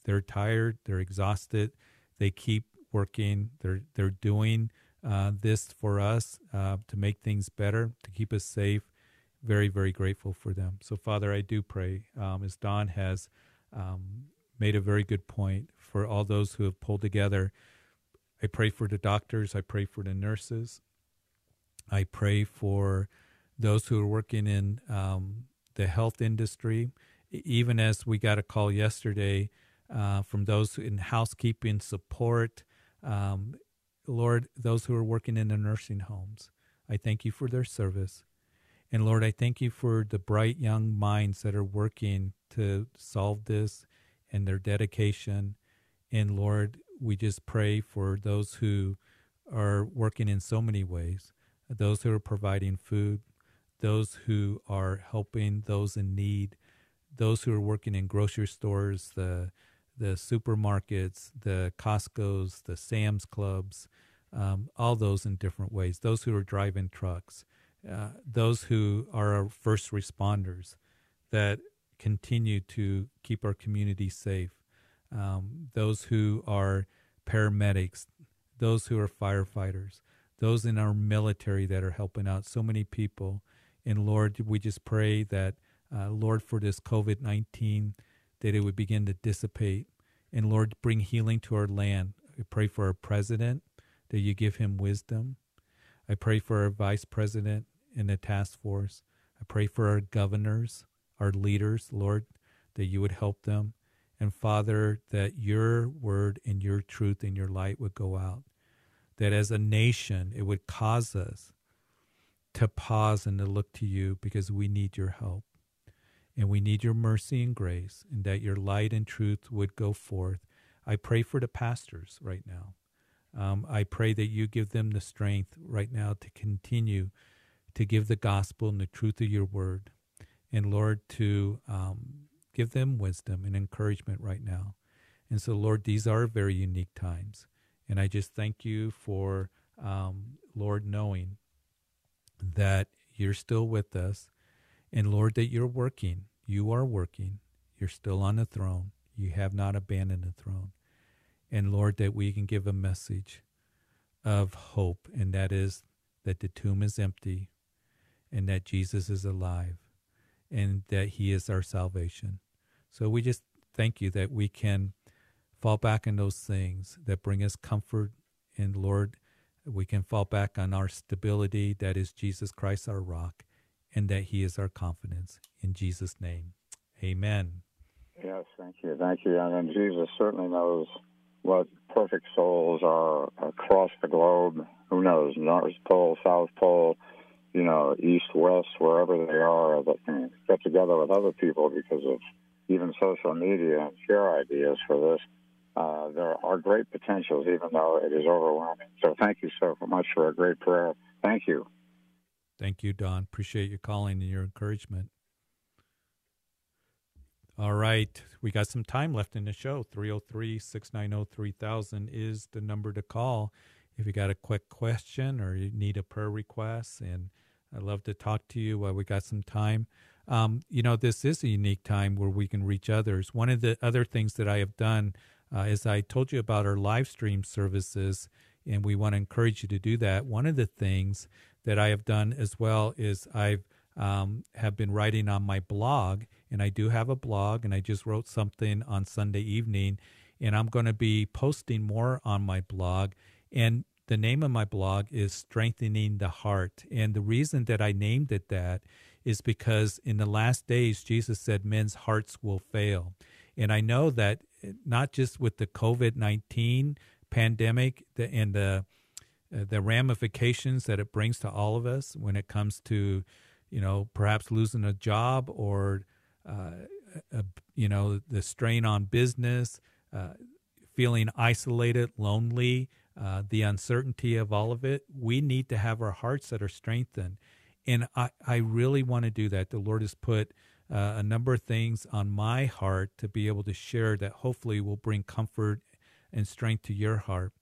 they're tired, they're exhausted, they keep working, they're they're doing uh, this for us uh, to make things better, to keep us safe. Very very grateful for them. So Father, I do pray um, as Don has um, made a very good point for all those who have pulled together. I pray for the doctors. I pray for the nurses. I pray for those who are working in um, the health industry even as we got a call yesterday uh, from those in housekeeping support, um, Lord, those who are working in the nursing homes, I thank you for their service. And Lord, I thank you for the bright young minds that are working to solve this and their dedication. And Lord, we just pray for those who are working in so many ways those who are providing food, those who are helping those in need, those who are working in grocery stores, the the supermarkets, the Costco's, the Sam's Clubs, um, all those in different ways. Those who are driving trucks, uh, those who are our first responders that continue to keep our community safe, um, those who are paramedics, those who are firefighters, those in our military that are helping out so many people. And Lord, we just pray that uh, Lord, for this COVID 19, that it would begin to dissipate. And Lord, bring healing to our land. I pray for our president, that you give him wisdom. I pray for our vice president in the task force. I pray for our governors, our leaders, Lord, that you would help them. And Father, that your word and your truth and your light would go out. That as a nation, it would cause us to pause and to look to you because we need your help. And we need your mercy and grace, and that your light and truth would go forth. I pray for the pastors right now. Um, I pray that you give them the strength right now to continue to give the gospel and the truth of your word. And Lord, to um, give them wisdom and encouragement right now. And so, Lord, these are very unique times. And I just thank you for, um, Lord, knowing that you're still with us and Lord, that you're working. You are working. You're still on the throne. You have not abandoned the throne. And Lord, that we can give a message of hope, and that is that the tomb is empty and that Jesus is alive and that he is our salvation. So we just thank you that we can fall back on those things that bring us comfort. And Lord, we can fall back on our stability that is Jesus Christ our rock and that he is our confidence in Jesus name. Amen. Yes, thank you. Thank you. And Jesus certainly knows what perfect souls are across the globe. Who knows? North Pole, South Pole, you know, East, West, wherever they are, that can get together with other people because of even social media and share ideas for this. Uh, there are great potentials, even though it is overwhelming. So thank you so much for a great prayer. Thank you. Thank you, Don. Appreciate your calling and your encouragement. All right. We got some time left in the show. 303 690 3000 is the number to call if you got a quick question or you need a prayer request. And I'd love to talk to you while we got some time. Um, you know, this is a unique time where we can reach others. One of the other things that I have done uh, is I told you about our live stream services, and we want to encourage you to do that. One of the things that I have done as well is I've um, have been writing on my blog, and I do have a blog, and I just wrote something on Sunday evening, and I'm going to be posting more on my blog. And the name of my blog is Strengthening the Heart. And the reason that I named it that is because in the last days, Jesus said men's hearts will fail. And I know that eh, not just with the COVID 19 pandemic and the the ramifications that it brings to all of us when it comes to you know, perhaps losing a job or, uh, a, you know, the strain on business, uh, feeling isolated, lonely, uh, the uncertainty of all of it. We need to have our hearts that are strengthened. And I, I really want to do that. The Lord has put uh, a number of things on my heart to be able to share that hopefully will bring comfort and strength to your heart.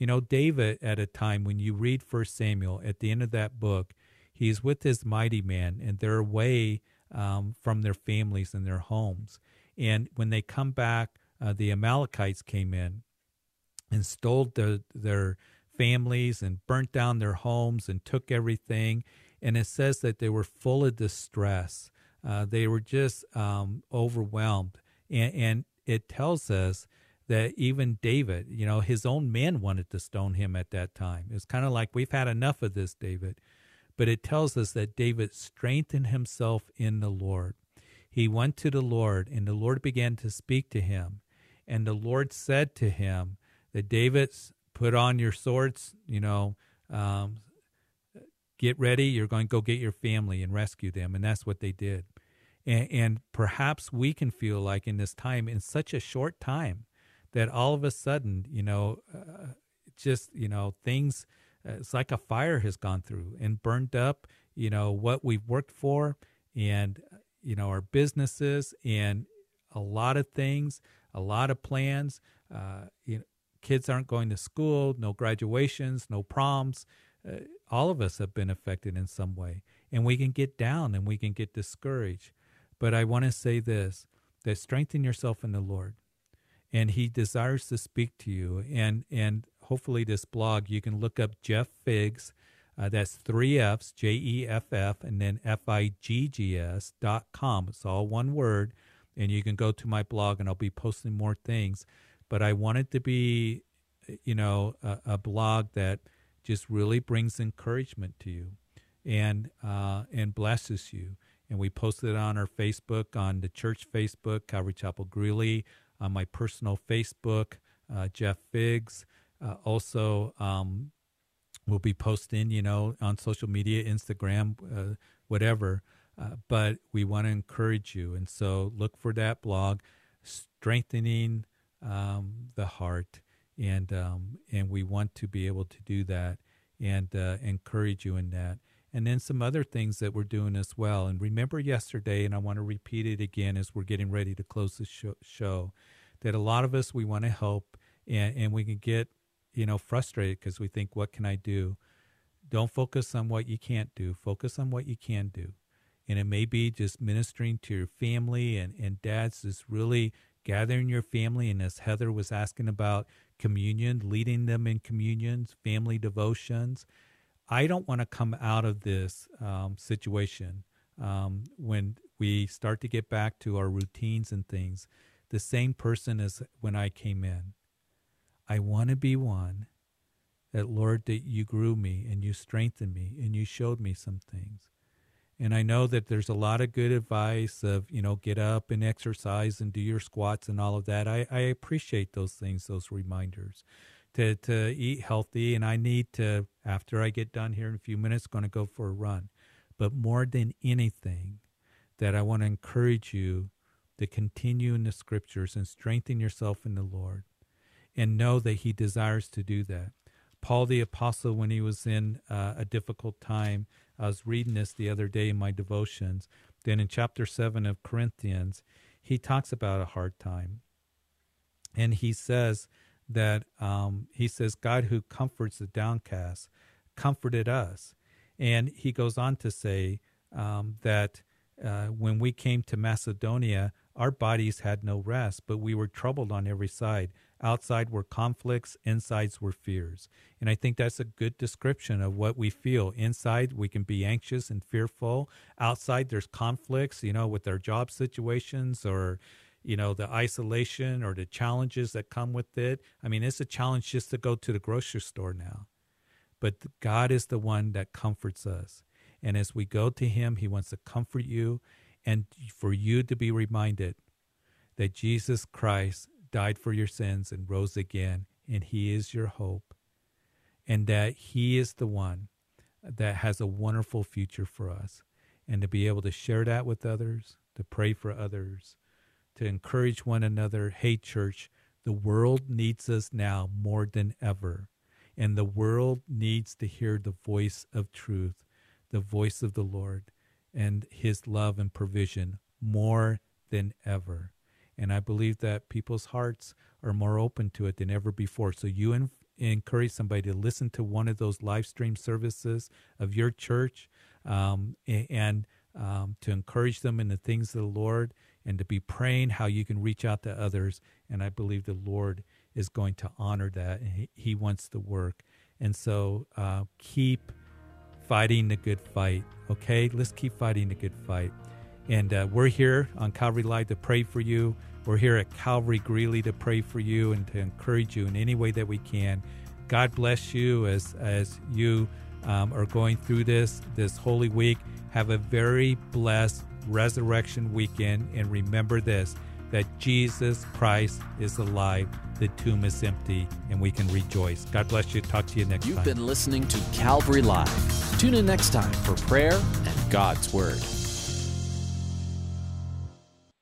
You know, David, at a time when you read First Samuel, at the end of that book, He's with his mighty man and they're away um, from their families and their homes. And when they come back, uh, the Amalekites came in and stole the, their families and burnt down their homes and took everything. And it says that they were full of distress. Uh, they were just um, overwhelmed. And, and it tells us that even David, you know, his own men wanted to stone him at that time. It's kind of like, we've had enough of this, David. But it tells us that David strengthened himself in the Lord. He went to the Lord, and the Lord began to speak to him. And the Lord said to him that David's put on your swords, you know, um, get ready. You're going to go get your family and rescue them. And that's what they did. And, and perhaps we can feel like in this time, in such a short time, that all of a sudden, you know, uh, just, you know, things uh, it's like a fire has gone through and burned up, you know, what we've worked for and, you know, our businesses and a lot of things, a lot of plans. Uh, you know, kids aren't going to school, no graduations, no proms. Uh, all of us have been affected in some way. And we can get down and we can get discouraged. But I want to say this that strengthen yourself in the Lord. And He desires to speak to you. And, and hopefully this blog, you can look up Jeff Figgs. Uh, that's three F's, J E F F, and then F I G G S dot com. It's all one word. And you can go to my blog and I'll be posting more things. But I want it to be, you know, a, a blog that just really brings encouragement to you and uh, and blesses you. And we posted it on our Facebook, on the church Facebook, Calvary Chapel Greeley, on my personal Facebook, uh, Jeff Figgs. Uh, also, um, we'll be posting, you know, on social media, Instagram, uh, whatever. Uh, but we want to encourage you, and so look for that blog, strengthening um, the heart, and um, and we want to be able to do that and uh, encourage you in that. And then some other things that we're doing as well. And remember yesterday, and I want to repeat it again as we're getting ready to close the show, show that a lot of us we want to help, and, and we can get you know, frustrated because we think, what can I do? Don't focus on what you can't do. Focus on what you can do. And it may be just ministering to your family and, and dads, just really gathering your family. And as Heather was asking about communion, leading them in communions, family devotions. I don't want to come out of this um, situation um, when we start to get back to our routines and things the same person as when I came in. I want to be one that, Lord, that you grew me and you strengthened me and you showed me some things. And I know that there's a lot of good advice of, you know, get up and exercise and do your squats and all of that. I, I appreciate those things, those reminders to, to eat healthy. And I need to, after I get done here in a few minutes, going to go for a run. But more than anything, that I want to encourage you to continue in the scriptures and strengthen yourself in the Lord and know that He desires to do that. Paul the Apostle, when he was in uh, a difficult time, I was reading this the other day in my devotions. Then in chapter 7 of Corinthians, he talks about a hard time. And he says that, um, he says, God who comforts the downcast comforted us. And he goes on to say um, that uh, when we came to Macedonia, our bodies had no rest, but we were troubled on every side. Outside were conflicts, insides were fears. And I think that's a good description of what we feel. Inside, we can be anxious and fearful. Outside, there's conflicts, you know, with our job situations or, you know, the isolation or the challenges that come with it. I mean, it's a challenge just to go to the grocery store now. But God is the one that comforts us. And as we go to Him, He wants to comfort you and for you to be reminded that Jesus Christ died for your sins and rose again, and He is your hope, and that He is the one that has a wonderful future for us. And to be able to share that with others, to pray for others, to encourage one another. Hey, church, the world needs us now more than ever. And the world needs to hear the voice of truth, the voice of the Lord and his love and provision more than ever. And I believe that people's hearts are more open to it than ever before. So you encourage somebody to listen to one of those live stream services of your church um, and um, to encourage them in the things of the Lord and to be praying how you can reach out to others. And I believe the Lord is going to honor that. He, he wants to work. And so uh, keep fighting the good fight. Okay, let's keep fighting the good fight. And uh, we're here on Calvary Live to pray for you. We're here at Calvary Greeley to pray for you and to encourage you in any way that we can. God bless you as as you um, are going through this this Holy Week. Have a very blessed resurrection weekend, and remember this: that Jesus Christ is alive. The tomb is empty, and we can rejoice. God bless you. Talk to you next You've time. You've been listening to Calvary Live. Tune in next time for prayer and God's Word.